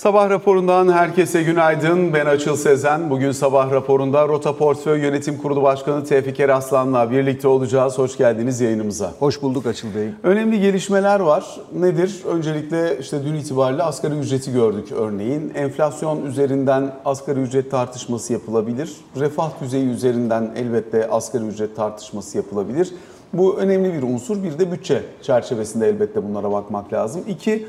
Sabah raporundan herkese günaydın. Ben Açıl Sezen. Bugün sabah raporunda Rota Portföy Yönetim Kurulu Başkanı Tevfik Eraslan'la birlikte olacağız. Hoş geldiniz yayınımıza. Hoş bulduk Açıl Bey. Önemli gelişmeler var. Nedir? Öncelikle işte dün itibariyle asgari ücreti gördük örneğin. Enflasyon üzerinden asgari ücret tartışması yapılabilir. Refah düzeyi üzerinden elbette asgari ücret tartışması yapılabilir. Bu önemli bir unsur. Bir de bütçe çerçevesinde elbette bunlara bakmak lazım. İki,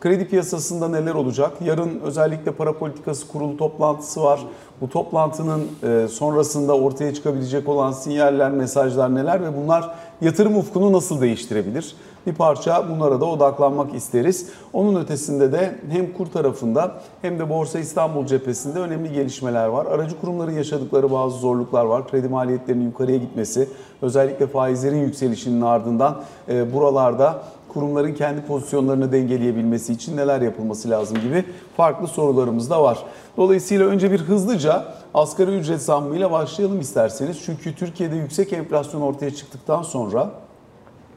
Kredi piyasasında neler olacak? Yarın özellikle para politikası kurulu toplantısı var. Bu toplantının e, sonrasında ortaya çıkabilecek olan sinyaller, mesajlar neler ve bunlar yatırım ufkunu nasıl değiştirebilir? Bir parça bunlara da odaklanmak isteriz. Onun ötesinde de hem kur tarafında hem de Borsa İstanbul cephesinde önemli gelişmeler var. Aracı kurumların yaşadıkları bazı zorluklar var. Kredi maliyetlerinin yukarıya gitmesi, özellikle faizlerin yükselişinin ardından e, buralarda kurumların kendi pozisyonlarını dengeleyebilmesi için neler yapılması lazım gibi farklı sorularımız da var. Dolayısıyla önce bir hızlıca asgari ücret zammıyla başlayalım isterseniz. Çünkü Türkiye'de yüksek enflasyon ortaya çıktıktan sonra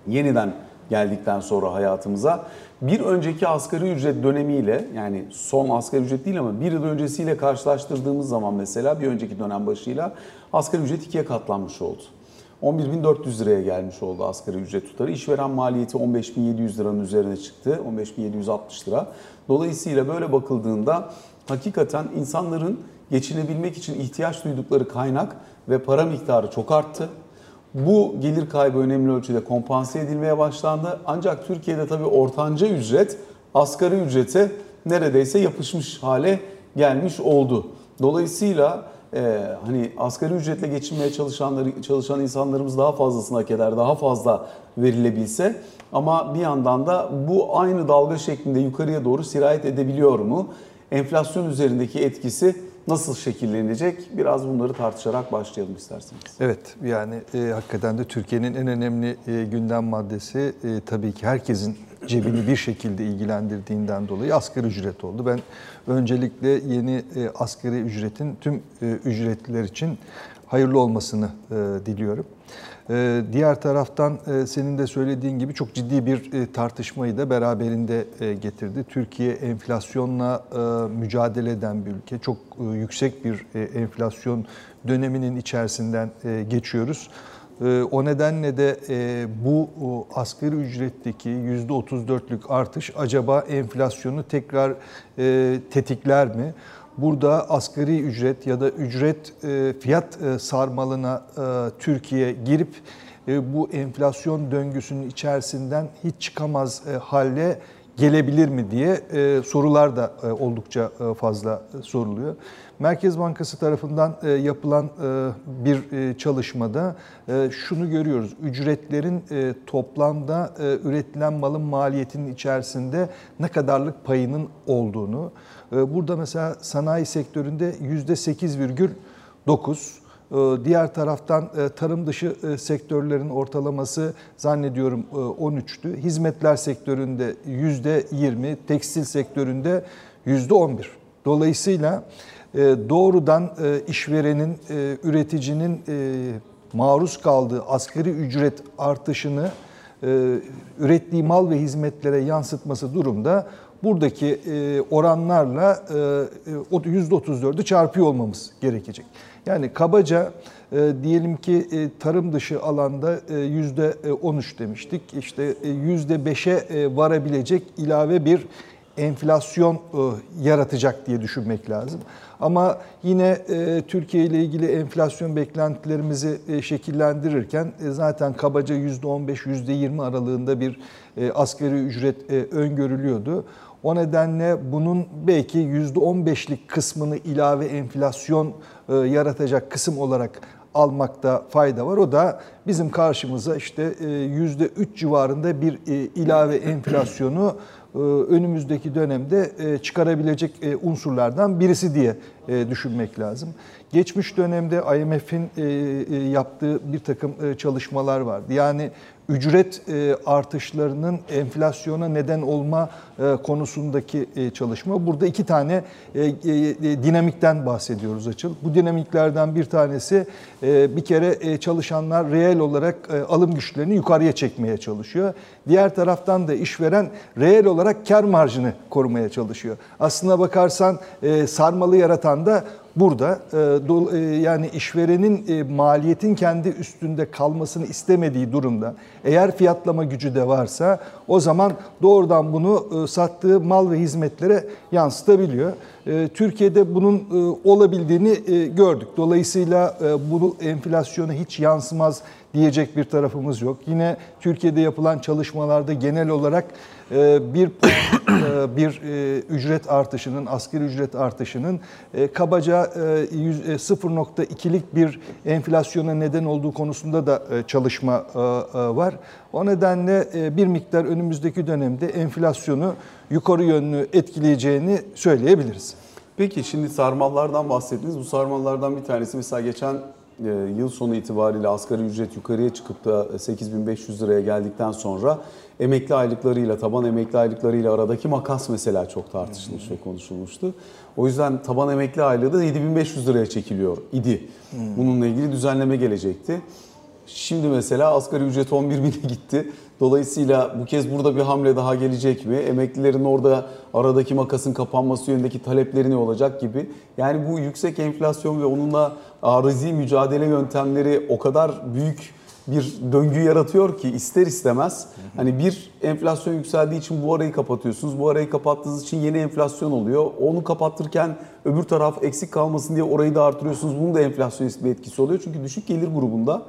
yeniden geldikten sonra hayatımıza bir önceki asgari ücret dönemiyle yani son asgari ücret değil ama bir yıl öncesiyle karşılaştırdığımız zaman mesela bir önceki dönem başıyla asgari ücret ikiye katlanmış oldu. 11.400 liraya gelmiş oldu asgari ücret tutarı. İşveren maliyeti 15.700 liranın üzerine çıktı. 15.760 lira. Dolayısıyla böyle bakıldığında hakikaten insanların geçinebilmek için ihtiyaç duydukları kaynak ve para miktarı çok arttı. Bu gelir kaybı önemli ölçüde kompanse edilmeye başlandı. Ancak Türkiye'de tabii ortanca ücret asgari ücrete neredeyse yapışmış hale gelmiş oldu. Dolayısıyla e, hani asgari ücretle geçinmeye çalışanları çalışan insanlarımız daha fazlasını hak eder, daha fazla verilebilse ama bir yandan da bu aynı dalga şeklinde yukarıya doğru sirayet edebiliyor mu? Enflasyon üzerindeki etkisi nasıl şekillenecek? Biraz bunları tartışarak başlayalım isterseniz. Evet yani e, hakikaten de Türkiye'nin en önemli e, gündem maddesi e, tabii ki herkesin cebini bir şekilde ilgilendirdiğinden dolayı asgari ücret oldu. Ben öncelikle yeni e, asgari ücretin tüm e, ücretliler için hayırlı olmasını e, diliyorum. Diğer taraftan senin de söylediğin gibi çok ciddi bir tartışmayı da beraberinde getirdi. Türkiye enflasyonla mücadele eden bir ülke. Çok yüksek bir enflasyon döneminin içerisinden geçiyoruz. Ee, o nedenle de e, bu asgari ücretteki %34'lük artış acaba enflasyonu tekrar e, tetikler mi? Burada asgari ücret ya da ücret e, fiyat sarmalına Türkiye girip bu enflasyon döngüsünün içerisinden hiç çıkamaz hale gelebilir mi diye sorular da oldukça fazla soruluyor. Merkez Bankası tarafından e, yapılan e, bir e, çalışmada şunu görüyoruz. Ücretlerin toplamda üretilen malın maliyetinin içerisinde ne kadarlık payının olduğunu. Burada mesela sanayi sektöründe %8,9 Diğer taraftan tarım dışı sektörlerin ortalaması zannediyorum 13'tü. Hizmetler sektöründe %20, tekstil sektöründe %11. Dolayısıyla e, doğrudan e, işverenin, e, üreticinin maruz kaldığı asgari ücret artışını ürettiği mal ve hizmetlere yansıtması durumda buradaki oranlarla %34'ü çarpıyor olmamız gerekecek. Yani kabaca diyelim ki tarım dışı alanda %13 demiştik. İşte %5'e varabilecek ilave bir enflasyon yaratacak diye düşünmek lazım. Ama yine e, Türkiye ile ilgili enflasyon beklentilerimizi e, şekillendirirken e, zaten kabaca %15-%20 aralığında bir asgari ücret öngörülüyordu. O nedenle bunun belki %15'lik kısmını ilave enflasyon yaratacak kısım olarak almakta fayda var. O da bizim karşımıza işte %3 civarında bir ilave enflasyonu e, önümüzdeki dönemde e, çıkarabilecek e, unsurlardan birisi diye düşünmek lazım. Geçmiş dönemde IMF'in yaptığı bir takım çalışmalar vardı. Yani ücret e, artışlarının enflasyona neden olma e, konusundaki e, çalışma. Burada iki tane dinamikten bahsediyoruz Açıl. Bu dinamiklerden bir tanesi bir kere çalışanlar reel olarak alım güçlerini yukarıya çekmeye çalışıyor. Diğer taraftan da işveren reel olarak kar marjını korumaya çalışıyor. Aslına bakarsan sarmalı yaratan da burada e, e, yani işverenin e, maliyetin kendi üstünde kalmasını istemediği durumda eğer fiyatlama gücü de varsa o zaman doğrudan bunu sattığı mal ve hizmetlere yansıtabiliyor. Türkiye'de bunun olabildiğini gördük. Dolayısıyla bu enflasyona hiç yansımaz diyecek bir tarafımız yok. Yine Türkiye'de yapılan çalışmalarda genel olarak bir e, bir e, ücret artışının, asgari ücret artışının kabaca 0.2'lik bir enflasyona neden olduğu konusunda da çalışma var. O nedenle bir miktar önümüzdeki dönemde enflasyonu yukarı yönlü etkileyeceğini söyleyebiliriz. Peki şimdi sarmallardan bahsettiniz. Bu sarmallardan bir tanesi mesela geçen e, yıl sonu itibariyle asgari ücret yukarıya çıkıp da 8500 liraya geldikten sonra emekli aylıklarıyla, taban emekli aylıklarıyla aradaki makas mesela çok tartışılmış ve konuşulmuştu. O yüzden taban emekli aylığı da 7500 liraya çekiliyor idi. Bununla ilgili düzenleme gelecekti. Şimdi mesela asgari ücret 11 bine gitti. Dolayısıyla bu kez burada bir hamle daha gelecek mi? Emeklilerin orada aradaki makasın kapanması yönündeki talepleri ne olacak gibi. Yani bu yüksek enflasyon ve onunla arızi mücadele yöntemleri o kadar büyük bir döngü yaratıyor ki ister istemez hani bir enflasyon yükseldiği için bu arayı kapatıyorsunuz. Bu arayı kapattığınız için yeni enflasyon oluyor. Onu kapattırken öbür taraf eksik kalmasın diye orayı da artırıyorsunuz. Bunun da enflasyonist bir etkisi oluyor. Çünkü düşük gelir grubunda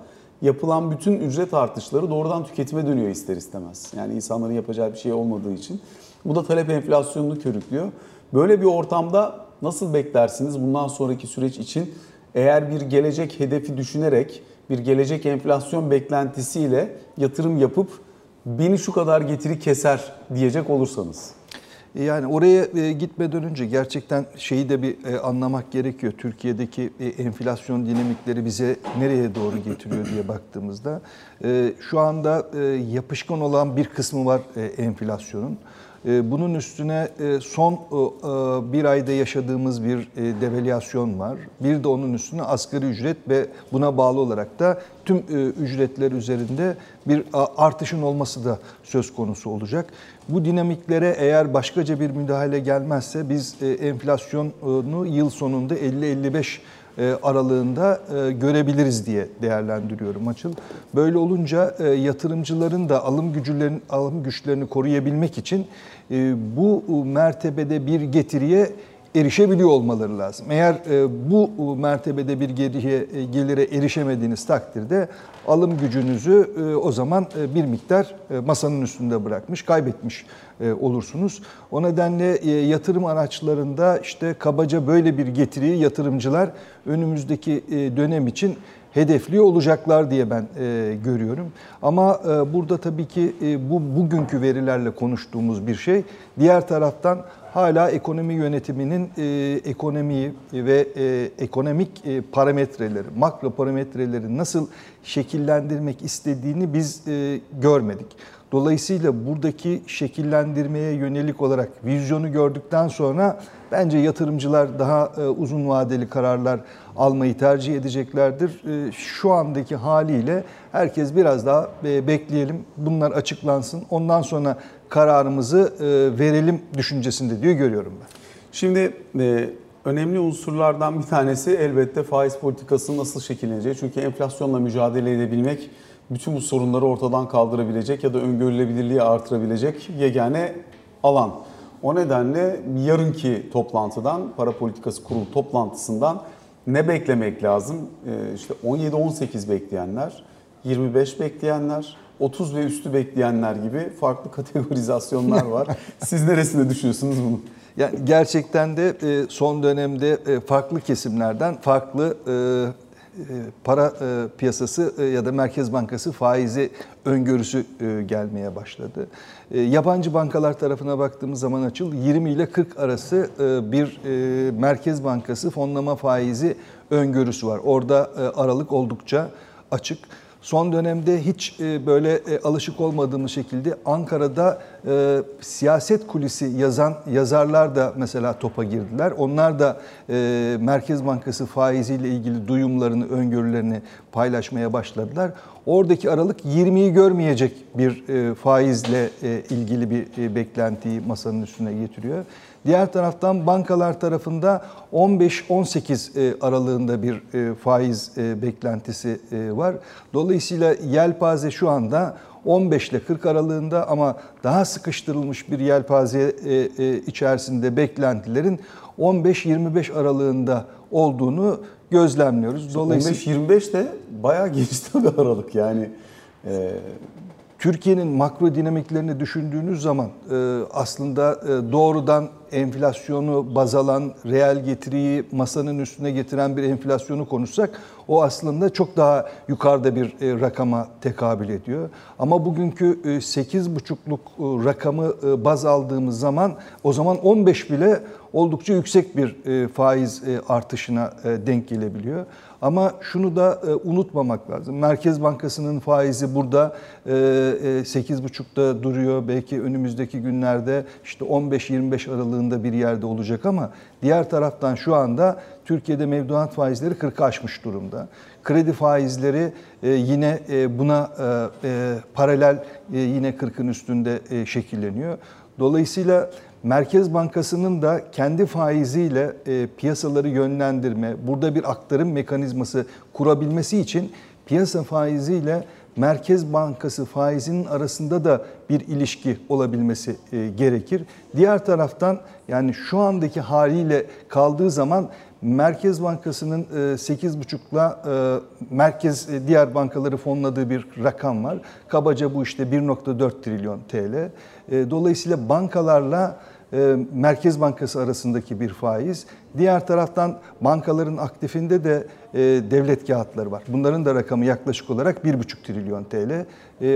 yapılan bütün ücret artışları doğrudan tüketime dönüyor ister istemez. Yani insanların yapacağı bir şey olmadığı için. Bu da talep enflasyonunu körüklüyor. Böyle bir ortamda nasıl beklersiniz bundan sonraki süreç için eğer bir gelecek hedefi düşünerek bir gelecek enflasyon beklentisiyle yatırım yapıp beni şu kadar getiri keser diyecek olursanız? Yani oraya e, gitmeden önce gerçekten şeyi de bir e, anlamak gerekiyor. Türkiye'deki e, enflasyon dinamikleri bize nereye doğru getiriyor diye baktığımızda şu anda yapışkan olan bir kısmı var enflasyonun. Bunun üstüne son bir ayda yaşadığımız bir devalüasyon var. Bir de onun üstüne asgari ücret ve buna bağlı olarak da tüm ücretler üzerinde bir artışın olması da söz konusu olacak. Bu dinamiklere eğer başkaca bir müdahale gelmezse biz e, enflasyonu yıl sonunda 50-55 e, aralığında e, görebiliriz diye değerlendiriyorum açıl. Böyle olunca yatırımcıların da alım güçlerini alım güçlerini koruyabilmek için bu mertebede bir getiriye erişebiliyor olmaları lazım. Eğer bu mertebede bir geriye, gelire erişemediğiniz takdirde alım gücünüzü e, o zaman e, bir miktar e, masanın üstünde bırakmış, kaybetmiş olursunuz. O nedenle yatırım araçlarında işte kabaca böyle bir getiriyi yatırımcılar önümüzdeki dönem için hedefli olacaklar diye ben görüyorum. Ama burada tabii ki bu bugünkü verilerle konuştuğumuz bir şey. Diğer taraftan hala ekonomi yönetiminin e, ekonomiyi ve e, ekonomik e, parametreleri, makro parametreleri nasıl şekillendirmek istediğini biz e, görmedik. Dolayısıyla buradaki şekillendirmeye yönelik olarak vizyonu gördükten sonra bence yatırımcılar daha e, uzun vadeli kararlar almayı tercih edeceklerdir. E, şu andaki haliyle herkes biraz daha e, bekleyelim, bunlar açıklansın. Ondan sonra kararımızı verelim düşüncesinde diyor görüyorum ben. Şimdi önemli unsurlardan bir tanesi elbette faiz politikası nasıl şekilleneceği. Çünkü enflasyonla mücadele edebilmek bütün bu sorunları ortadan kaldırabilecek ya da öngörülebilirliği artırabilecek yegane alan. O nedenle yarınki toplantıdan, para politikası kurulu toplantısından ne beklemek lazım? Ee, işte 17-18 bekleyenler, 25 bekleyenler, 30 ve üstü bekleyenler gibi farklı kategorizasyonlar var. Siz neresinde düşünüyorsunuz bunu? Yani gerçekten de e, son dönemde e, farklı kesimlerden farklı e, e, para e, piyasası e, ya da Merkez Bankası faizi öngörüsü gelmeye başladı. Yabancı bankalar tarafına baktığımız zaman açıl 20 ile 40 arası bir Merkez Bankası fonlama faizi öngörüsü var. Orada aralık oldukça açık. Son dönemde hiç e, böyle e, alışık olmadığımız şekilde Ankara'da e, siyaset kulisi yazan yazarlar da mesela topa girdiler. Onlar da Merkez Bankası faiziyle ilgili duyumlarını, öngörülerini paylaşmaya başladılar. Oradaki aralık 20'yi görmeyecek bir faizle ilgili bir beklentiyi masanın üstüne getiriyor. Diğer taraftan bankalar tarafında 15-18 e, aralığında bir e, faiz e, beklentisi var. Dolayısıyla yelpaze şu anda 15 ile 40 aralığında ama daha sıkıştırılmış bir yelpaze içerisinde beklentilerin 15-25 aralığında olduğunu gözlemliyoruz. Dolayısıyla 15-25 de bayağı geniş bir aralık yani. Türkiye'nin makro dinamiklerini düşündüğünüz zaman e, aslında e, doğrudan enflasyonu baz alan, reel getiriyi masanın üstüne getiren bir enflasyonu konuşsak o aslında çok daha yukarıda bir e, rakama tekabül ediyor. Ama bugünkü 8,5'luk rakamı baz aldığımız zaman o zaman 15 bile oldukça yüksek bir faiz artışına denk gelebiliyor. Ama şunu da e, unutmamak lazım. Merkez Bankası'nın faizi burada 8,5'da e, e, duruyor. Belki önümüzdeki günlerde işte 15-25 aralığında bir yerde olacak ama diğer taraftan şu anda Türkiye'de mevduat faizleri 40'ı aşmış durumda. Kredi faizleri yine buna paralel yine 40'ın üstünde şekilleniyor. Dolayısıyla Merkez Bankası'nın da kendi faiziyle e, piyasaları yönlendirme, burada bir aktarım mekanizması kurabilmesi için piyasa faiziyle Merkez Bankası faizinin arasında da bir ilişki olabilmesi e, gerekir. Diğer taraftan yani şu andaki haliyle kaldığı zaman Merkez Bankası'nın 8,5'la e, e, merkez e, diğer bankaları fonladığı bir rakam var. Kabaca bu işte 1.4 trilyon TL. Dolayısıyla bankalarla Merkez Bankası arasındaki bir faiz. Diğer taraftan bankaların aktifinde de devlet kağıtları var. Bunların da rakamı yaklaşık olarak 1,5 trilyon TL.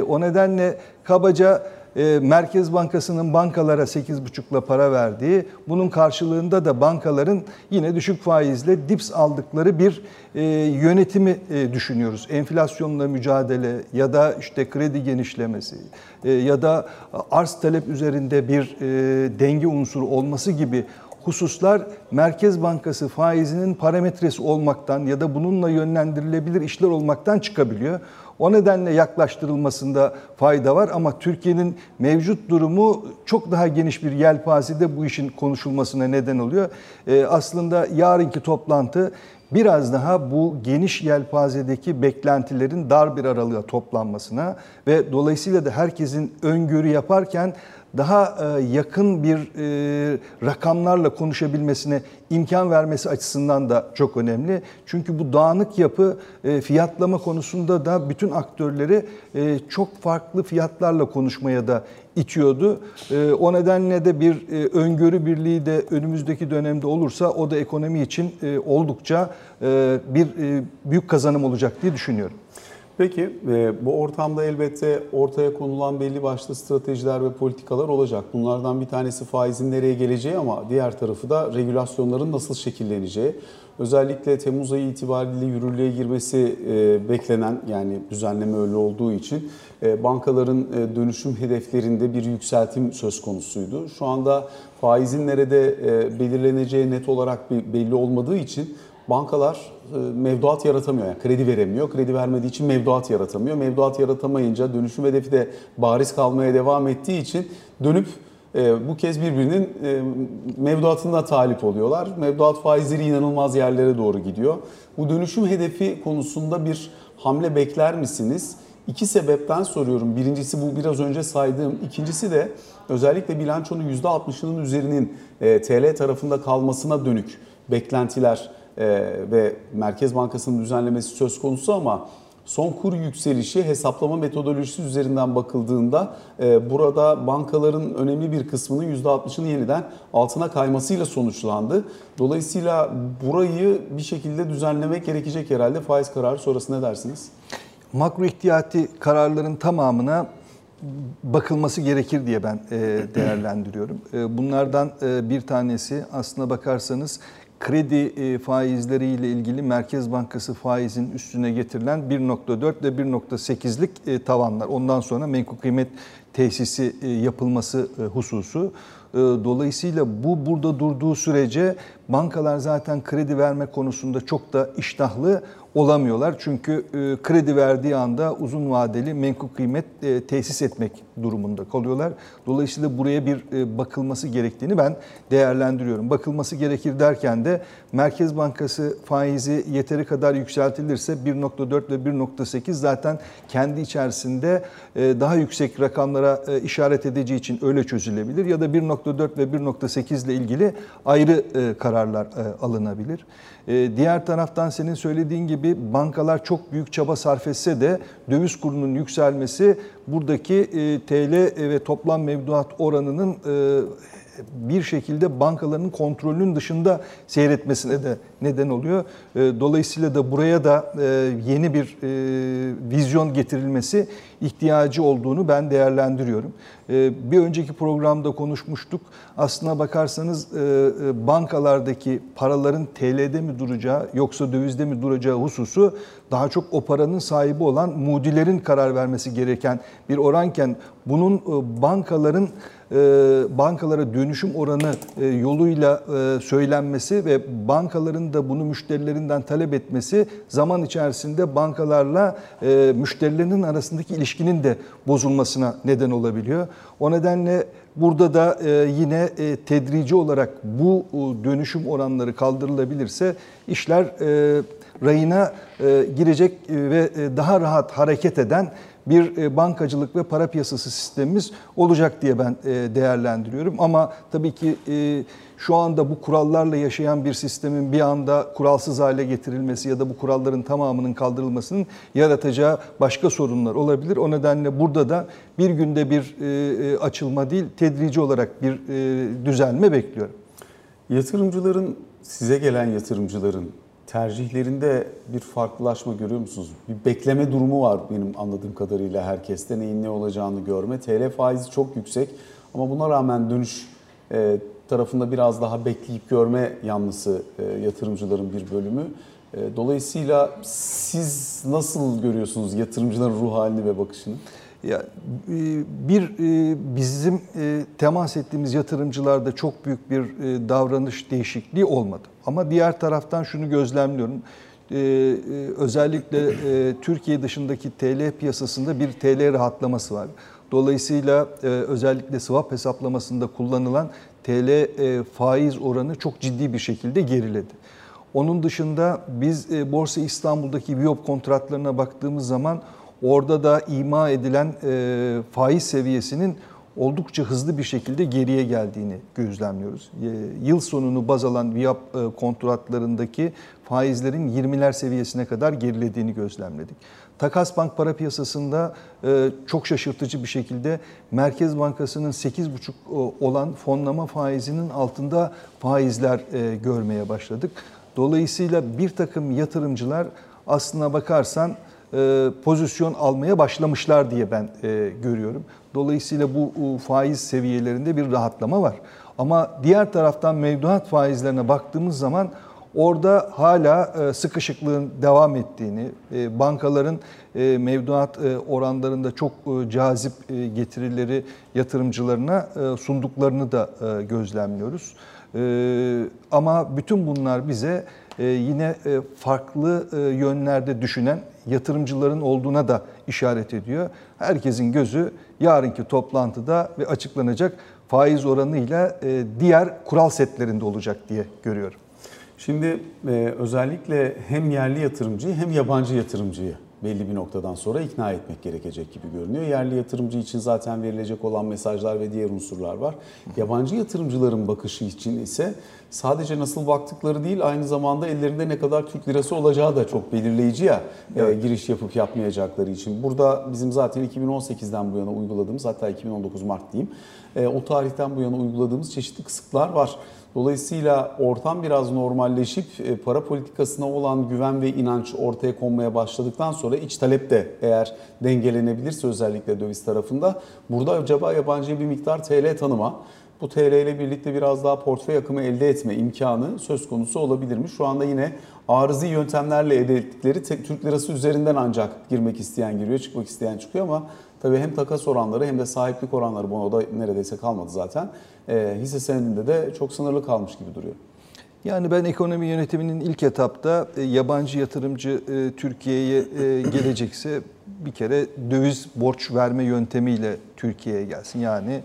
O nedenle kabaca e, Merkez Bankası'nın bankalara 8,5'la para verdiği, bunun karşılığında da bankaların yine düşük faizle dips aldıkları bir e, yönetimi e, düşünüyoruz. Enflasyonla mücadele ya da işte kredi genişlemesi ya da arz talep üzerinde bir denge unsuru olması gibi hususlar Merkez Bankası faizinin parametresi olmaktan ya da bununla yönlendirilebilir işler olmaktan çıkabiliyor. O nedenle yaklaştırılmasında fayda var ama Türkiye'nin mevcut durumu çok daha geniş bir yelpazede bu işin konuşulmasına neden oluyor. Ee, aslında yarınki toplantı biraz daha bu geniş yelpazedeki beklentilerin dar bir aralığa toplanmasına ve dolayısıyla da herkesin öngörü yaparken daha e, yakın bir e, rakamlarla konuşabilmesine imkan vermesi açısından da çok önemli. Çünkü bu dağınık yapı e, fiyatlama konusunda da bütün aktörleri çok farklı fiyatlarla konuşmaya da itiyordu. O nedenle de bir öngörü birliği de önümüzdeki dönemde olursa o da ekonomi için oldukça bir büyük kazanım olacak diye düşünüyorum. Peki e, bu ortamda elbette ortaya konulan belli başlı stratejiler ve politikalar olacak. Bunlardan bir tanesi faizin nereye geleceği ama diğer tarafı da regülasyonların nasıl şekilleneceği. Özellikle Temmuz ayı itibariyle yürürlüğe girmesi e, beklenen yani düzenleme öyle olduğu için e, bankaların dönüşüm hedeflerinde bir yükseltim söz konusuydu. Şu anda faizin nerede belirleneceği net olarak belli olmadığı için bankalar e, mevduat yaratamıyor. Yani kredi veremiyor. Kredi vermediği için mevduat yaratamıyor. Mevduat yaratamayınca dönüşüm hedefi de bariz kalmaya devam ettiği için dönüp e, bu kez birbirinin e, mevduatına talip oluyorlar. Mevduat faizleri inanılmaz yerlere doğru gidiyor. Bu dönüşüm hedefi konusunda bir hamle bekler misiniz? İki sebepten soruyorum. Birincisi bu biraz önce saydığım. İkincisi de özellikle bilançonun %60'ının üzerinin TL tarafında kalmasına dönük beklentiler ve Merkez Bankası'nın düzenlemesi söz konusu ama son kur yükselişi hesaplama metodolojisi üzerinden bakıldığında e, burada bankaların önemli bir kısmının %60'ını yeniden altına kaymasıyla sonuçlandı. Dolayısıyla burayı bir şekilde düzenlemek gerekecek herhalde faiz kararı sonrası ne dersiniz? Makro ihtiyati kararların tamamına bakılması gerekir diye ben e, değerlendiriyorum. Bunlardan bir tanesi aslına bakarsanız kredi e, faizleriyle ilgili Merkez Bankası faizin üstüne getirilen 1.4 ve 1.8'lik e, tavanlar. Ondan sonra menkul kıymet tesisi e, yapılması hususu. Dolayısıyla bu burada durduğu sürece bankalar zaten kredi verme konusunda çok da iştahlı olamıyorlar. Çünkü e, kredi verdiği anda uzun vadeli menkul kıymet e, tesis etmek durumunda kalıyorlar. Dolayısıyla buraya bir e, bakılması gerektiğini ben değerlendiriyorum. Bakılması gerekir derken de Merkez Bankası faizi yeteri kadar yükseltilirse 1.4 ve 1.8 zaten kendi içerisinde daha yüksek rakamlara işaret edeceği için öyle çözülebilir. Ya da 1.4 ve 1.8 ile ilgili ayrı kararlar alınabilir. Diğer taraftan senin söylediğin gibi gibi bankalar çok büyük çaba sarf etse de döviz kurunun yükselmesi buradaki e, TL ve toplam mevduat oranının e, bir şekilde bankaların kontrolünün dışında seyretmesine de neden oluyor. E, dolayısıyla da buraya da yeni bir vizyon getirilmesi ihtiyacı olduğunu ben değerlendiriyorum. Bir önceki programda konuşmuştuk. Aslına bakarsanız bankalardaki paraların TL'de mi duracağı yoksa dövizde mi duracağı hususu daha çok o paranın sahibi olan mudilerin karar vermesi gereken bir oranken bunun e, bankaların e, bankalara dönüşüm oranı e, yoluyla söylenmesi ve bankaların da bunu müşterilerinden talep etmesi zaman içerisinde bankalarla müşterilerinin arasındaki ilişkinin de bozulmasına neden olabiliyor. O nedenle burada da yine tedrici olarak bu dönüşüm oranları kaldırılabilirse işler rayına e, girecek e, ve e, daha rahat hareket eden bir bankacılık ve para piyasası sistemimiz olacak diye ben değerlendiriyorum. Ama tabii ki şu anda bu kurallarla yaşayan bir sistemin bir anda kuralsız hale getirilmesi ya da bu kuralların tamamının kaldırılmasının yaratacağı başka sorunlar olabilir. O nedenle burada da bir günde bir açılma değil, tedrici olarak bir düzelme bekliyorum. Yatırımcıların, size gelen yatırımcıların tercihlerinde bir farklılaşma görüyor musunuz? Bir bekleme durumu var benim anladığım kadarıyla herkeste neyin ne olacağını görme. TL faizi çok yüksek ama buna rağmen dönüş e, tarafında biraz daha bekleyip görme yanlısı e, yatırımcıların bir bölümü. E, dolayısıyla siz nasıl görüyorsunuz yatırımcıların ruh halini ve bakışını? Ya e, bir bizim temas ettiğimiz yatırımcılarda çok büyük bir davranış değişikliği olmadı. Ama diğer taraftan şunu gözlemliyorum. Özellikle Türkiye dışındaki TL piyasasında bir TL rahatlaması var. Dolayısıyla özellikle swap hesaplamasında kullanılan TL faiz oranı çok ciddi bir şekilde geriledi. Onun dışında biz Borsa İstanbul'daki Viyop kontratlarına baktığımız zaman Orada da ima edilen e, faiz seviyesinin oldukça hızlı bir şekilde geriye geldiğini gözlemliyoruz. E, yıl sonunu baz alan VIAP e, kontratlarındaki faizlerin 20'ler seviyesine kadar gerilediğini gözlemledik. Takas bank para piyasasında e, çok şaşırtıcı bir şekilde Merkez Bankası'nın 8,5 olan fonlama faizinin altında faizler görmeye başladık. Dolayısıyla bir takım yatırımcılar aslına bakarsan e, pozisyon almaya başlamışlar diye ben e, görüyorum. Dolayısıyla bu faiz seviyelerinde bir rahatlama var. Ama diğer taraftan mevduat faizlerine baktığımız zaman orada hala e, sıkışıklığın devam ettiğini, bankaların mevduat oranlarında çok cazip getirileri yatırımcılarına sunduklarını da gözlemliyoruz. Ama bütün bunlar bize yine farklı yönlerde düşünen yatırımcıların olduğuna da işaret ediyor. Herkesin gözü yarınki toplantıda ve açıklanacak faiz oranıyla e, diğer kural setlerinde olacak diye görüyorum. Şimdi e, özellikle hem yerli yatırımcıyı hem yabancı yatırımcıyı belli bir noktadan sonra ikna etmek gerekecek gibi görünüyor. Yerli yatırımcı için zaten verilecek olan mesajlar ve diğer unsurlar var. Yabancı yatırımcıların bakışı için ise sadece nasıl baktıkları değil aynı zamanda ellerinde ne kadar Türk lirası olacağı da çok belirleyici ya e, evet. e, giriş yapıp yapmayacakları için. Burada bizim zaten 2018'den bu yana uyguladığımız hatta 2019 Mart diyeyim e, o tarihten bu yana uyguladığımız çeşitli kısıtlar var. Dolayısıyla ortam biraz normalleşip e, para politikasına olan güven ve inanç ortaya konmaya başladıktan sonra iç talep de eğer dengelenebilirse özellikle döviz tarafında burada acaba yabancıya bir miktar TL tanıma bu TL ile birlikte biraz daha portföy akımı elde etme imkanı söz konusu olabilir mi? Şu anda yine arızi yöntemlerle elde ettikleri Türk lirası üzerinden ancak girmek isteyen giriyor, çıkmak isteyen çıkıyor ama tabii hem takas oranları hem de sahiplik oranları bonoda neredeyse kalmadı zaten. E, hisse senedinde de çok sınırlı kalmış gibi duruyor. Yani ben ekonomi yönetiminin ilk etapta e, yabancı yatırımcı e, Türkiye'ye e, gelecekse bir kere döviz borç verme yöntemiyle Türkiye'ye gelsin. Yani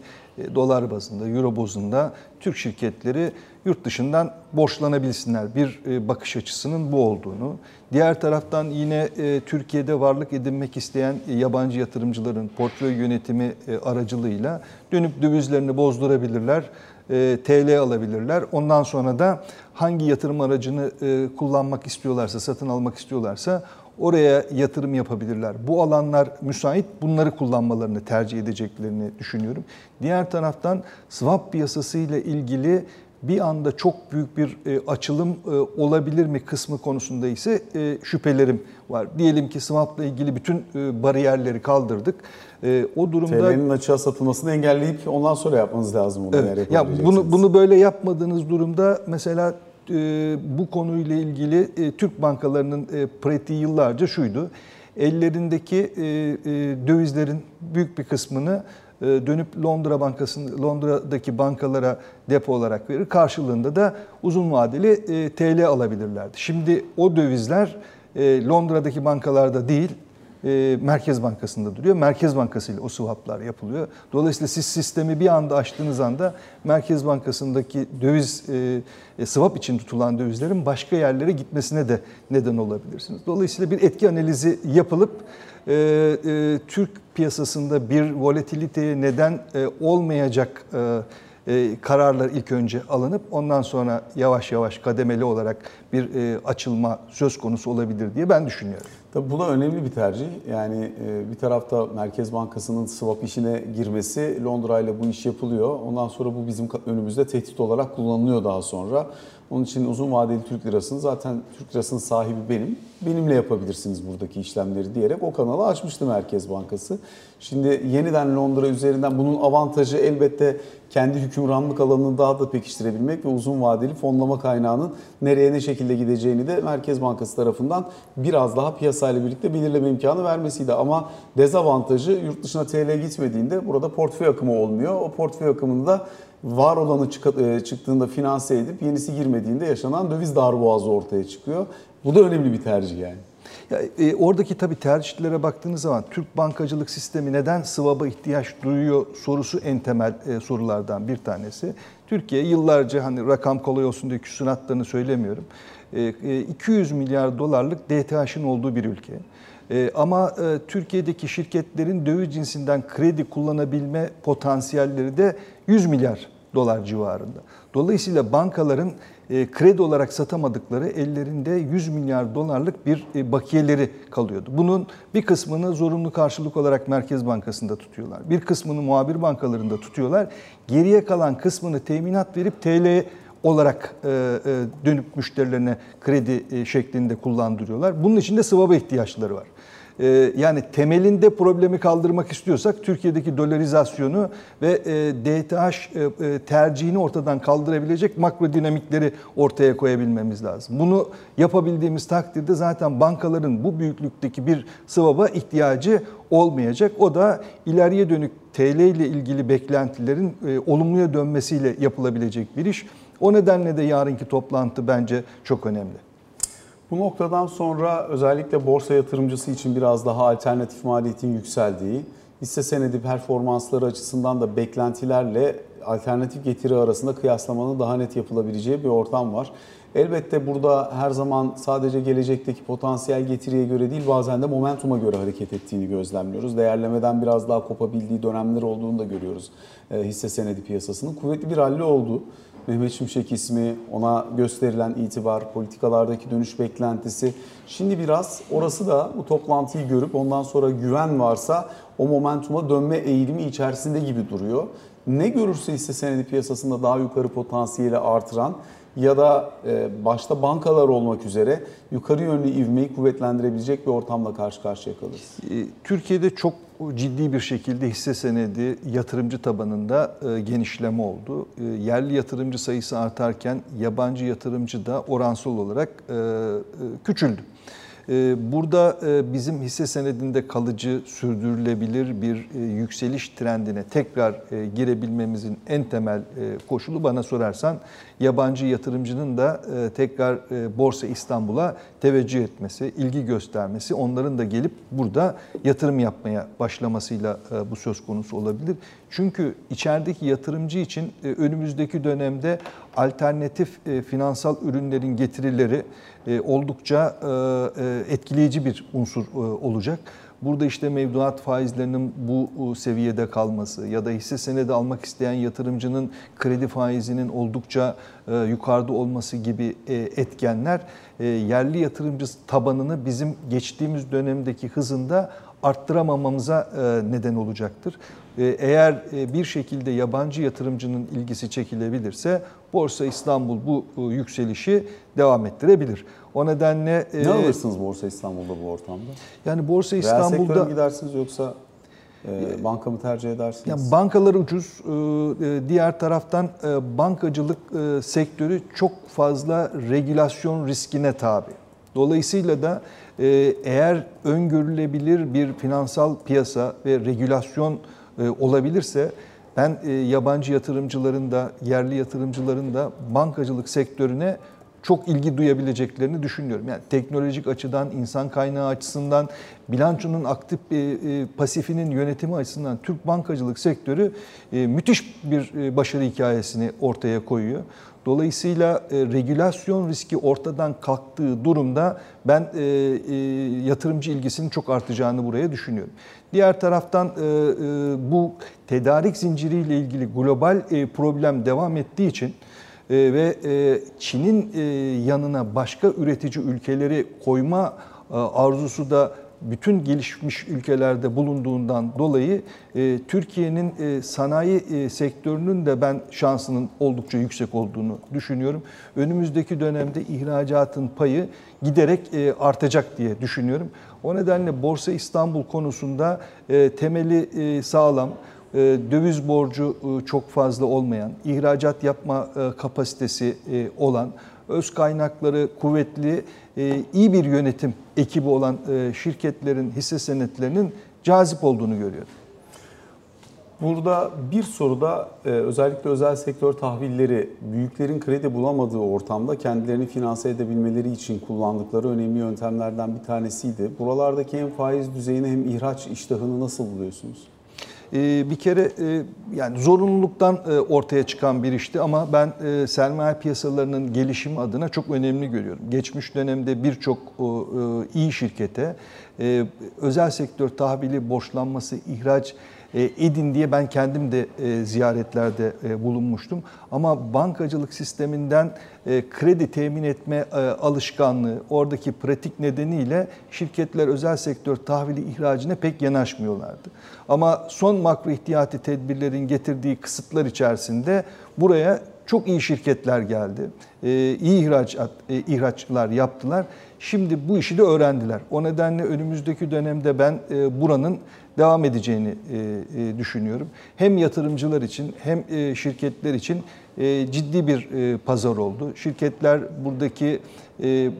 dolar bazında, euro bazında Türk şirketleri yurt dışından borçlanabilsinler. Bir bakış açısının bu olduğunu. Diğer taraftan yine Türkiye'de varlık edinmek isteyen yabancı yatırımcıların portföy yönetimi aracılığıyla dönüp dövizlerini bozdurabilirler e, TL alabilirler. Ondan sonra da hangi yatırım aracını e, kullanmak istiyorlarsa, satın almak istiyorlarsa oraya yatırım yapabilirler. Bu alanlar müsait, bunları kullanmalarını tercih edeceklerini düşünüyorum. Diğer taraftan swap piyasası ile ilgili bir anda çok büyük bir e, açılım olabilir mi kısmı konusunda ise şüphelerim var. Diyelim ki swap'la ilgili bütün bariyerleri kaldırdık. E, o durumda TL'nin açığa satılmasını engelleyip ondan sonra yapmanız lazım bunu. Evet. Ya bunu bunu böyle yapmadığınız durumda mesela e, bu konuyla ilgili e, Türk bankalarının e, pratiği yıllarca şuydu. Ellerindeki e, dövizlerin büyük bir kısmını dönüp Londra Bankası'nın Londra'daki bankalara depo olarak verir. Karşılığında da uzun vadeli TL alabilirlerdi. Şimdi o dövizler Londra'daki bankalarda değil, e, Merkez Bankası'nda duruyor. Merkez Bankası ile o swaplar yapılıyor. Dolayısıyla siz sistemi bir anda açtığınız anda Merkez Bankası'ndaki döviz e, e, swap için tutulan dövizlerin başka yerlere gitmesine de neden olabilirsiniz. Dolayısıyla bir etki analizi yapılıp e, e, Türk piyasasında bir volatiliteye neden e, olmayacak e, e, kararlar ilk önce alınıp ondan sonra yavaş yavaş kademeli olarak bir e, açılma söz konusu olabilir diye ben düşünüyorum. Tabii bu da önemli bir tercih. Yani e, bir tarafta Merkez Bankası'nın swap işine girmesi, Londra ile bu iş yapılıyor. Ondan sonra bu bizim önümüzde tehdit olarak kullanılıyor daha sonra. Onun için uzun vadeli Türk lirasını zaten Türk lirasının sahibi benim. Benimle yapabilirsiniz buradaki işlemleri diyerek o kanalı açmıştı Merkez Bankası. Şimdi yeniden Londra üzerinden bunun avantajı elbette kendi hükümranlık alanını daha da pekiştirebilmek ve uzun vadeli fonlama kaynağının nereye ne şekilde gideceğini de Merkez Bankası tarafından biraz daha piyasayla birlikte belirleme imkanı vermesiydi. Ama dezavantajı yurt dışına TL gitmediğinde burada portföy akımı olmuyor. O portföy akımında var olanı e, çıktığında finanse edip yenisi girmediğinde yaşanan döviz darboğazı ortaya çıkıyor. Bu da önemli bir tercih yani. Ya, e, oradaki tabii tercihlere baktığınız zaman Türk bankacılık sistemi neden sıvaba ihtiyaç duyuyor sorusu en temel e, sorulardan bir tanesi. Türkiye yıllarca hani rakam kolay olsun diye küsuratlarını söylemiyorum. E, 200 e, milyar dolarlık DTH'ın olduğu bir ülke. E, ama e, Türkiye'deki şirketlerin döviz cinsinden kredi kullanabilme potansiyelleri de 100 milyar dolar civarında. Dolayısıyla bankaların e, kredi olarak satamadıkları ellerinde 100 milyar dolarlık bir e, bakiyeleri kalıyordu. Bunun bir kısmını zorunlu karşılık olarak Merkez Bankası'nda tutuyorlar. Bir kısmını muhabir bankalarında tutuyorlar. Geriye kalan kısmını teminat verip TL olarak e, dönüp müşterilerine kredi şeklinde kullandırıyorlar. Bunun için de sıvaba ihtiyaçları var. Ee, yani temelinde problemi kaldırmak istiyorsak Türkiye'deki dolarizasyonu ve e, DTH e, e, tercihini ortadan kaldırabilecek makro dinamikleri ortaya koyabilmemiz lazım. Bunu yapabildiğimiz takdirde zaten bankaların bu büyüklükteki bir sıvaba ihtiyacı olmayacak. O da ileriye dönük TL ile ilgili beklentilerin olumluya dönmesiyle yapılabilecek bir iş. O nedenle de yarınki toplantı bence çok önemli. Bu noktadan sonra özellikle borsa yatırımcısı için biraz daha alternatif maliyetin yükseldiği, hisse senedi performansları açısından da beklentilerle alternatif getiri arasında kıyaslamanın daha net yapılabileceği bir ortam var. Elbette burada her zaman sadece gelecekteki potansiyel getiriye göre değil bazen de momentuma göre hareket ettiğini gözlemliyoruz. Değerlemeden biraz daha kopabildiği dönemler olduğunu da görüyoruz e, hisse senedi piyasasının. Kuvvetli bir rally oldu. Mehmet Şimşek ismi, ona gösterilen itibar, politikalardaki dönüş beklentisi. Şimdi biraz orası da bu toplantıyı görüp ondan sonra güven varsa o momentuma dönme eğilimi içerisinde gibi duruyor. Ne görürse hisse senedi piyasasında daha yukarı potansiyeli artıran ya da e, başta bankalar olmak üzere yukarı yönlü ivmeyi kuvvetlendirebilecek bir ortamla karşı karşıya kalırız? E, Türkiye'de çok ciddi bir şekilde hisse senedi yatırımcı tabanında e, genişleme oldu. Yerli yatırımcı sayısı artarken yabancı yatırımcı da oransal olarak e, küçüldü. E, Burada e, bizim hisse senedinde kalıcı, sürdürülebilir bir e, yükseliş trendine tekrar e, girebilmemizin en temel koşulu bana sorarsan yabancı yatırımcının da tekrar Borsa İstanbul'a teveccüh etmesi, ilgi göstermesi, onların da gelip burada yatırım yapmaya başlamasıyla bu söz konusu olabilir. Çünkü içerideki yatırımcı için önümüzdeki dönemde alternatif e, finansal ürünlerin getirileri e, oldukça e, e, etkileyici bir unsur e, olacak. Burada işte mevduat faizlerinin bu e, seviyede kalması ya da hisse senedi almak isteyen yatırımcının kredi faizinin oldukça e, yukarıda olması gibi etkenler yerli yatırımcı tabanını bizim geçtiğimiz dönemdeki hızında arttıramamamıza neden olacaktır. E, Eğer e, bir şekilde yabancı yatırımcının ilgisi çekilebilirse Borsa İstanbul bu e, yükselişi devam ettirebilir. O nedenle Ne e, alırsınız Borsa İstanbul'da bu ortamda? yani Borsa Reel sektöre mi İstanbul'da gidersiniz yoksa e, banka mı tercih edersiniz? yani bankalar ucuz. e, Diğer taraftan e, bankacılık e, sektörü çok fazla regülasyon riskine tabi. Dolayısıyla da eğer öngörülebilir bir finansal piyasa ve regülasyon olabilirse ben e, yabancı yatırımcıların da yerli yatırımcıların da bankacılık sektörüne çok ilgi duyabileceklerini düşünüyorum. Yani teknolojik açıdan, insan kaynağı açısından, bilançonun aktif e, e, pasifinin yönetimi açısından Türk bankacılık sektörü e, müthiş bir e, başarı hikayesini ortaya koyuyor. Dolayısıyla e, regülasyon riski ortadan kalktığı durumda ben e, e, yatırımcı ilgisinin çok artacağını buraya düşünüyorum. Diğer taraftan e, e, bu tedarik zinciriyle ilgili global e, problem devam ettiği için e, ve e, Çin'in e, yanına başka üretici ülkeleri koyma e, arzusu da bütün gelişmiş ülkelerde bulunduğundan dolayı e, Türkiye'nin e, sanayi e, sektörünün de ben şansının oldukça yüksek olduğunu düşünüyorum. Önümüzdeki dönemde ihracatın payı giderek e, artacak diye düşünüyorum. O nedenle Borsa İstanbul konusunda e, temeli e, sağlam, e, döviz borcu e, çok fazla olmayan, ihracat yapma e, kapasitesi olan, öz kaynakları kuvvetli, e, iyi bir yönetim ekibi olan e, şirketlerin hisse senetlerinin cazip olduğunu görüyorum. Burada bir soruda e, özellikle özel sektör tahvilleri büyüklerin kredi bulamadığı ortamda kendilerini finanse edebilmeleri için kullandıkları önemli yöntemlerden bir tanesiydi. Buralardaki hem faiz düzeyini hem ihraç iştahını nasıl buluyorsunuz? Ee, Bir kere e, yani zorunluluktan e, ortaya çıkan bir işti ama ben e, sermaye piyasalarının gelişimi adına çok önemli görüyorum. Geçmiş dönemde birçok iyi şirkete özel sektör tahvili borçlanması, ihraç edin diye ben kendim de e, ziyaretlerde e, bulunmuştum. Ama bankacılık sisteminden e, kredi temin etme e, alışkanlığı, oradaki pratik nedeniyle şirketler özel sektör tahvili ihracına pek yanaşmıyorlardı. Ama son makro ihtiyati tedbirlerin getirdiği kısıtlar içerisinde buraya çok iyi şirketler geldi. İyi ihracat, e, ihraçlar yaptılar. Şimdi bu işi de öğrendiler. O nedenle önümüzdeki dönemde ben e, buranın devam edeceğini e, e, düşünüyorum. Hem yatırımcılar için hem e, şirketler için ciddi bir pazar oldu. Şirketler buradaki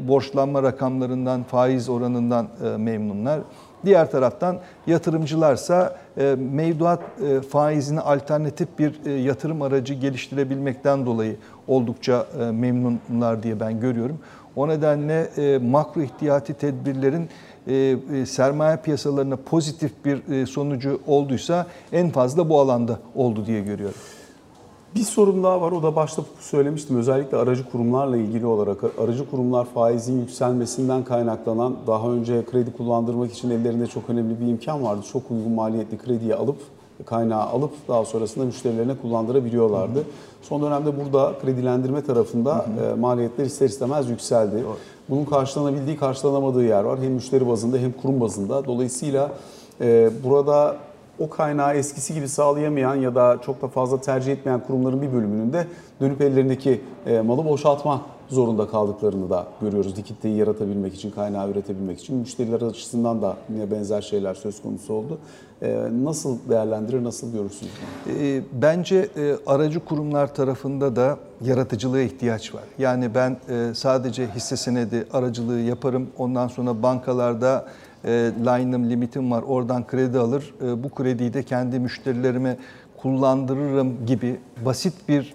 borçlanma rakamlarından, faiz oranından memnunlar. Diğer taraftan yatırımcılarsa mevduat faizine alternatif bir yatırım aracı geliştirebilmekten dolayı oldukça memnunlar diye ben görüyorum. O nedenle makro ihtiyati tedbirlerin sermaye piyasalarına pozitif bir e, sonucu olduysa en fazla bu alanda oldu diye görüyorum. Bir sorun daha var. O da başta söylemiştim. Özellikle aracı kurumlarla ilgili olarak aracı kurumlar faizin yükselmesinden kaynaklanan daha önce kredi kullandırmak için ellerinde çok önemli bir imkan vardı. Çok uygun maliyetli krediyi alıp kaynağı alıp daha sonrasında müşterilerine kullandırabiliyorlardı. Hı hı. Son dönemde burada kredilendirme tarafında hı hı. maliyetler ister istemez yükseldi. Doğru. Bunun karşılanabildiği, karşılanamadığı yer var. Hem müşteri bazında hem kurum bazında. Dolayısıyla burada o kaynağı eskisi gibi sağlayamayan ya da çok da fazla tercih etmeyen kurumların bir bölümünün de dönüp ellerindeki e, malı boşaltma zorunda kaldıklarını da görüyoruz. Likiditeyi yaratabilmek için, kaynağı üretebilmek için. Müşteriler açısından da yine benzer şeyler söz konusu oldu. E, nasıl değerlendirir, nasıl görürsünüz? E, bence e, aracı kurumlar tarafında da yaratıcılığa ihtiyaç var. Yani ben e, sadece hisse senedi aracılığı yaparım. Ondan sonra bankalarda e, line'ım, limitim var. Oradan kredi alır. Bu krediyi de kendi müşterilerime kullandırırım gibi basit bir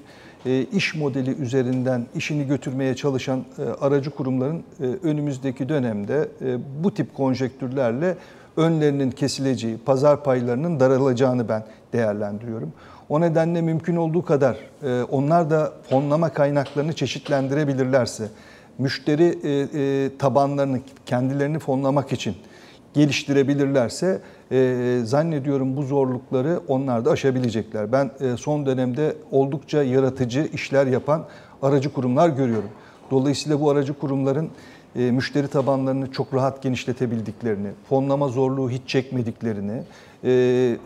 iş modeli üzerinden işini götürmeye çalışan e, aracı kurumların e, önümüzdeki dönemde bu tip konjektürlerle önlerinin kesileceği, pazar paylarının daralacağını ben değerlendiriyorum. O nedenle mümkün olduğu kadar onlar da fonlama kaynaklarını çeşitlendirebilirlerse, müşteri tabanlarını kendilerini fonlamak için geliştirebilirlerse e, zannediyorum bu zorlukları onlar da aşabilecekler. Ben e, son dönemde oldukça yaratıcı işler yapan aracı kurumlar görüyorum. Dolayısıyla bu aracı kurumların e, müşteri tabanlarını çok rahat genişletebildiklerini, fonlama zorluğu hiç çekmediklerini, e,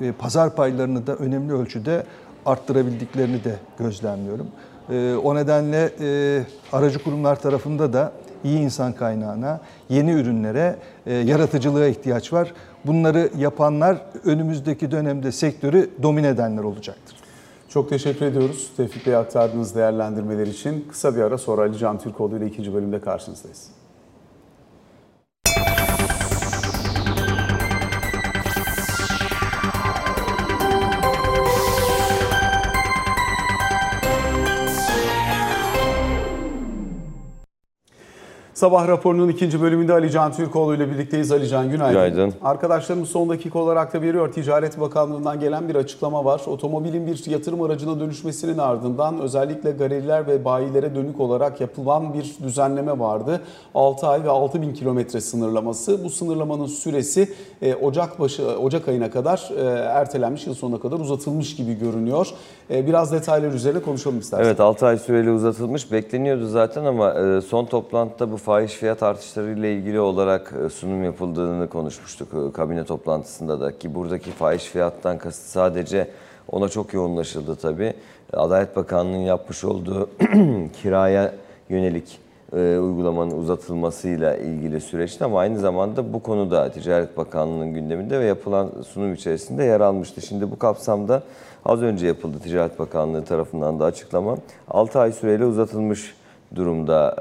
e, pazar paylarını da önemli ölçüde arttırabildiklerini de gözlemliyorum. E, o nedenle e, aracı kurumlar tarafında da iyi insan kaynağına, yeni ürünlere, e, yaratıcılığa ihtiyaç var. Bunları yapanlar önümüzdeki dönemde sektörü domine edenler olacaktır. Çok teşekkür ediyoruz Tevfik Bey aktardığınız değerlendirmeler için. Kısa bir ara sonra Ali Can Türkoğlu ile ikinci bölümde karşınızdayız. Sabah raporunun ikinci bölümünde Ali Can Türkoğlu ile birlikteyiz. Ali Can günaydın. Günaydın. Arkadaşlarımız son dakika olarak da veriyor. Ticaret Bakanlığı'ndan gelen bir açıklama var. Otomobilin bir yatırım aracına dönüşmesinin ardından özellikle galeriler ve bayilere dönük olarak yapılan bir düzenleme vardı. 6 ay ve 6 bin kilometre sınırlaması. Bu sınırlamanın süresi e, Ocak başı Ocak ayına kadar e, ertelenmiş, yıl sonuna kadar uzatılmış gibi görünüyor. E, biraz detaylar üzerine konuşalım isterseniz. Evet 6 ay süreli uzatılmış. Bekleniyordu zaten ama son toplantıda bu fahiş fiyat artışları ile ilgili olarak e, sunum yapıldığını konuşmuştuk e, kabine toplantısında da ki buradaki fahiş fiyattan kasıt sadece ona çok yoğunlaşıldı tabii. Adalet Bakanlığı'nın yapmış olduğu kiraya yönelik e, uygulamanın uzatılmasıyla ilgili süreçti ama aynı zamanda bu konuda Ticaret Bakanlığı'nın gündeminde ve yapılan sunum içerisinde yer almıştı. Şimdi bu kapsamda az önce yapıldı Ticaret Bakanlığı tarafından da açıklama 6 ay süreyle uzatılmış durumda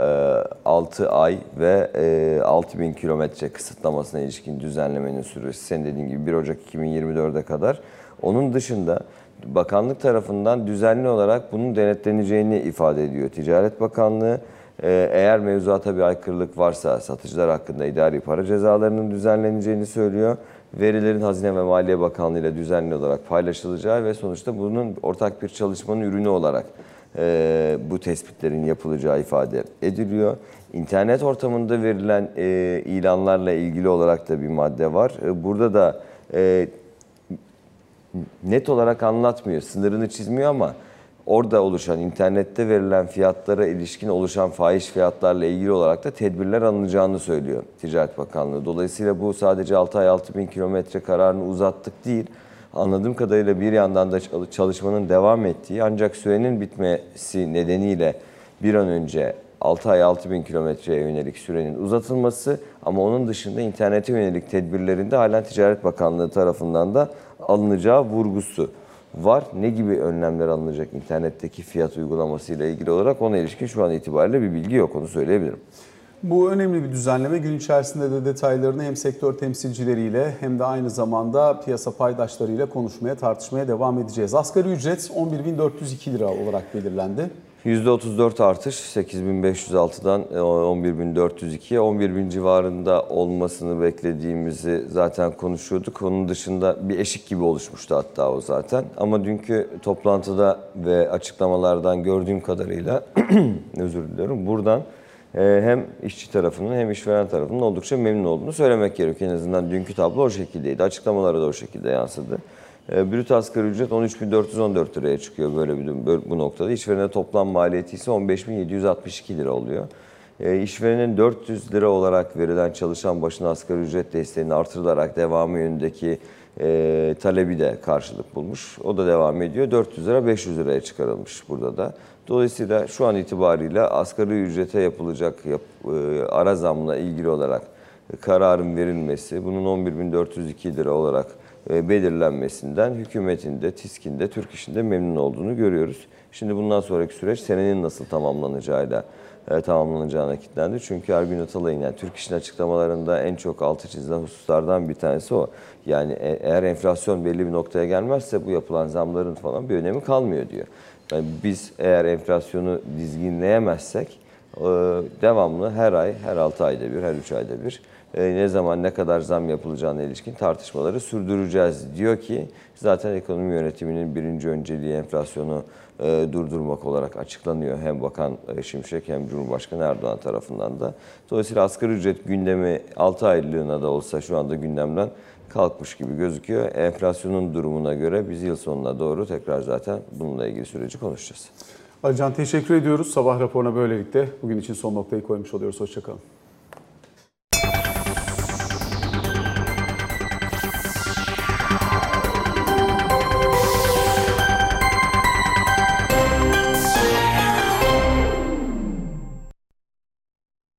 6 e, ay ve 6 e, bin kilometre kısıtlamasına ilişkin düzenlemenin süresi senin dediğin gibi 1 Ocak 2024'e kadar. Onun dışında bakanlık tarafından düzenli olarak bunun denetleneceğini ifade ediyor Ticaret Bakanlığı. E, eğer mevzuata bir aykırılık varsa satıcılar hakkında idari para cezalarının düzenleneceğini söylüyor. Verilerin Hazine ve Maliye Bakanlığı ile düzenli olarak paylaşılacağı ve sonuçta bunun ortak bir çalışmanın ürünü olarak e, bu tespitlerin yapılacağı ifade ediliyor. İnternet ortamında verilen e, ilanlarla ilgili olarak da bir madde var. E, burada da e, net olarak anlatmıyor, sınırını çizmiyor ama orada oluşan, internette verilen fiyatlara ilişkin oluşan fahiş fiyatlarla ilgili olarak da tedbirler alınacağını söylüyor Ticaret Bakanlığı. Dolayısıyla bu sadece 6 ay 6 bin kilometre kararını uzattık değil, anladığım kadarıyla bir yandan da çalışmanın devam ettiği ancak sürenin bitmesi nedeniyle bir an önce 6 ay 6 bin kilometreye yönelik sürenin uzatılması ama onun dışında internete yönelik tedbirlerinde halen Ticaret Bakanlığı tarafından da alınacağı vurgusu var. Ne gibi önlemler alınacak internetteki fiyat uygulamasıyla ilgili olarak ona ilişkin şu an itibariyle bir bilgi yok onu söyleyebilirim. Bu önemli bir düzenleme. Gün içerisinde de detaylarını hem sektör temsilcileriyle hem de aynı zamanda piyasa paydaşlarıyla konuşmaya, tartışmaya devam edeceğiz. Asgari ücret 11.402 lira olarak belirlendi. %34 artış 8.506'dan 11.402'ye 11.000 civarında olmasını beklediğimizi zaten konuşuyorduk. Onun dışında bir eşik gibi oluşmuştu hatta o zaten. Ama dünkü toplantıda ve açıklamalardan gördüğüm kadarıyla özür diliyorum buradan hem işçi tarafının hem işveren tarafının oldukça memnun olduğunu söylemek gerekiyor. En azından dünkü tablo o şekildeydi. Açıklamalara da o şekilde yansıdı. Ee, brüt asgari ücret 13.414 liraya çıkıyor böyle bir bu noktada. İşverene toplam maliyeti ise 15.762 lira oluyor. E, işverenin 400 lira olarak verilen çalışan başına asgari ücret desteğinin artırılarak devamı yönündeki e, talebi de karşılık bulmuş. O da devam ediyor. 400 lira 500 liraya çıkarılmış burada da. Dolayısıyla şu an itibariyle asgari ücrete yapılacak yap, e, ara zamla ilgili olarak kararın verilmesi, bunun 11.402 lira olarak e, belirlenmesinden hükümetin de, TİSK'in de, Türk İş'in de memnun olduğunu görüyoruz. Şimdi bundan sonraki süreç senenin nasıl tamamlanacağıyla e, tamamlanacağına kilitlendi. Çünkü Ergün Atalay'ın yani Türk İş'in açıklamalarında en çok altı çizilen hususlardan bir tanesi o. Yani e- eğer enflasyon belli bir noktaya gelmezse bu yapılan zamların falan bir önemi kalmıyor diyor. Biz eğer enflasyonu dizginleyemezsek e, devamlı her ay, her 6 ayda bir, her 3 ayda bir e, ne zaman ne kadar zam yapılacağına ilişkin tartışmaları sürdüreceğiz diyor ki zaten ekonomi yönetiminin birinci önceliği enflasyonu e, durdurmak olarak açıklanıyor hem Bakan Şimşek hem Cumhurbaşkanı Erdoğan tarafından da. Dolayısıyla asgari ücret gündemi 6 aylığına da olsa şu anda gündemden kalkmış gibi gözüküyor. Enflasyonun durumuna göre biz yıl sonuna doğru tekrar zaten bununla ilgili süreci konuşacağız. Alican teşekkür ediyoruz. Sabah raporuna böylelikle bugün için son noktayı koymuş oluyoruz. Hoşçakalın.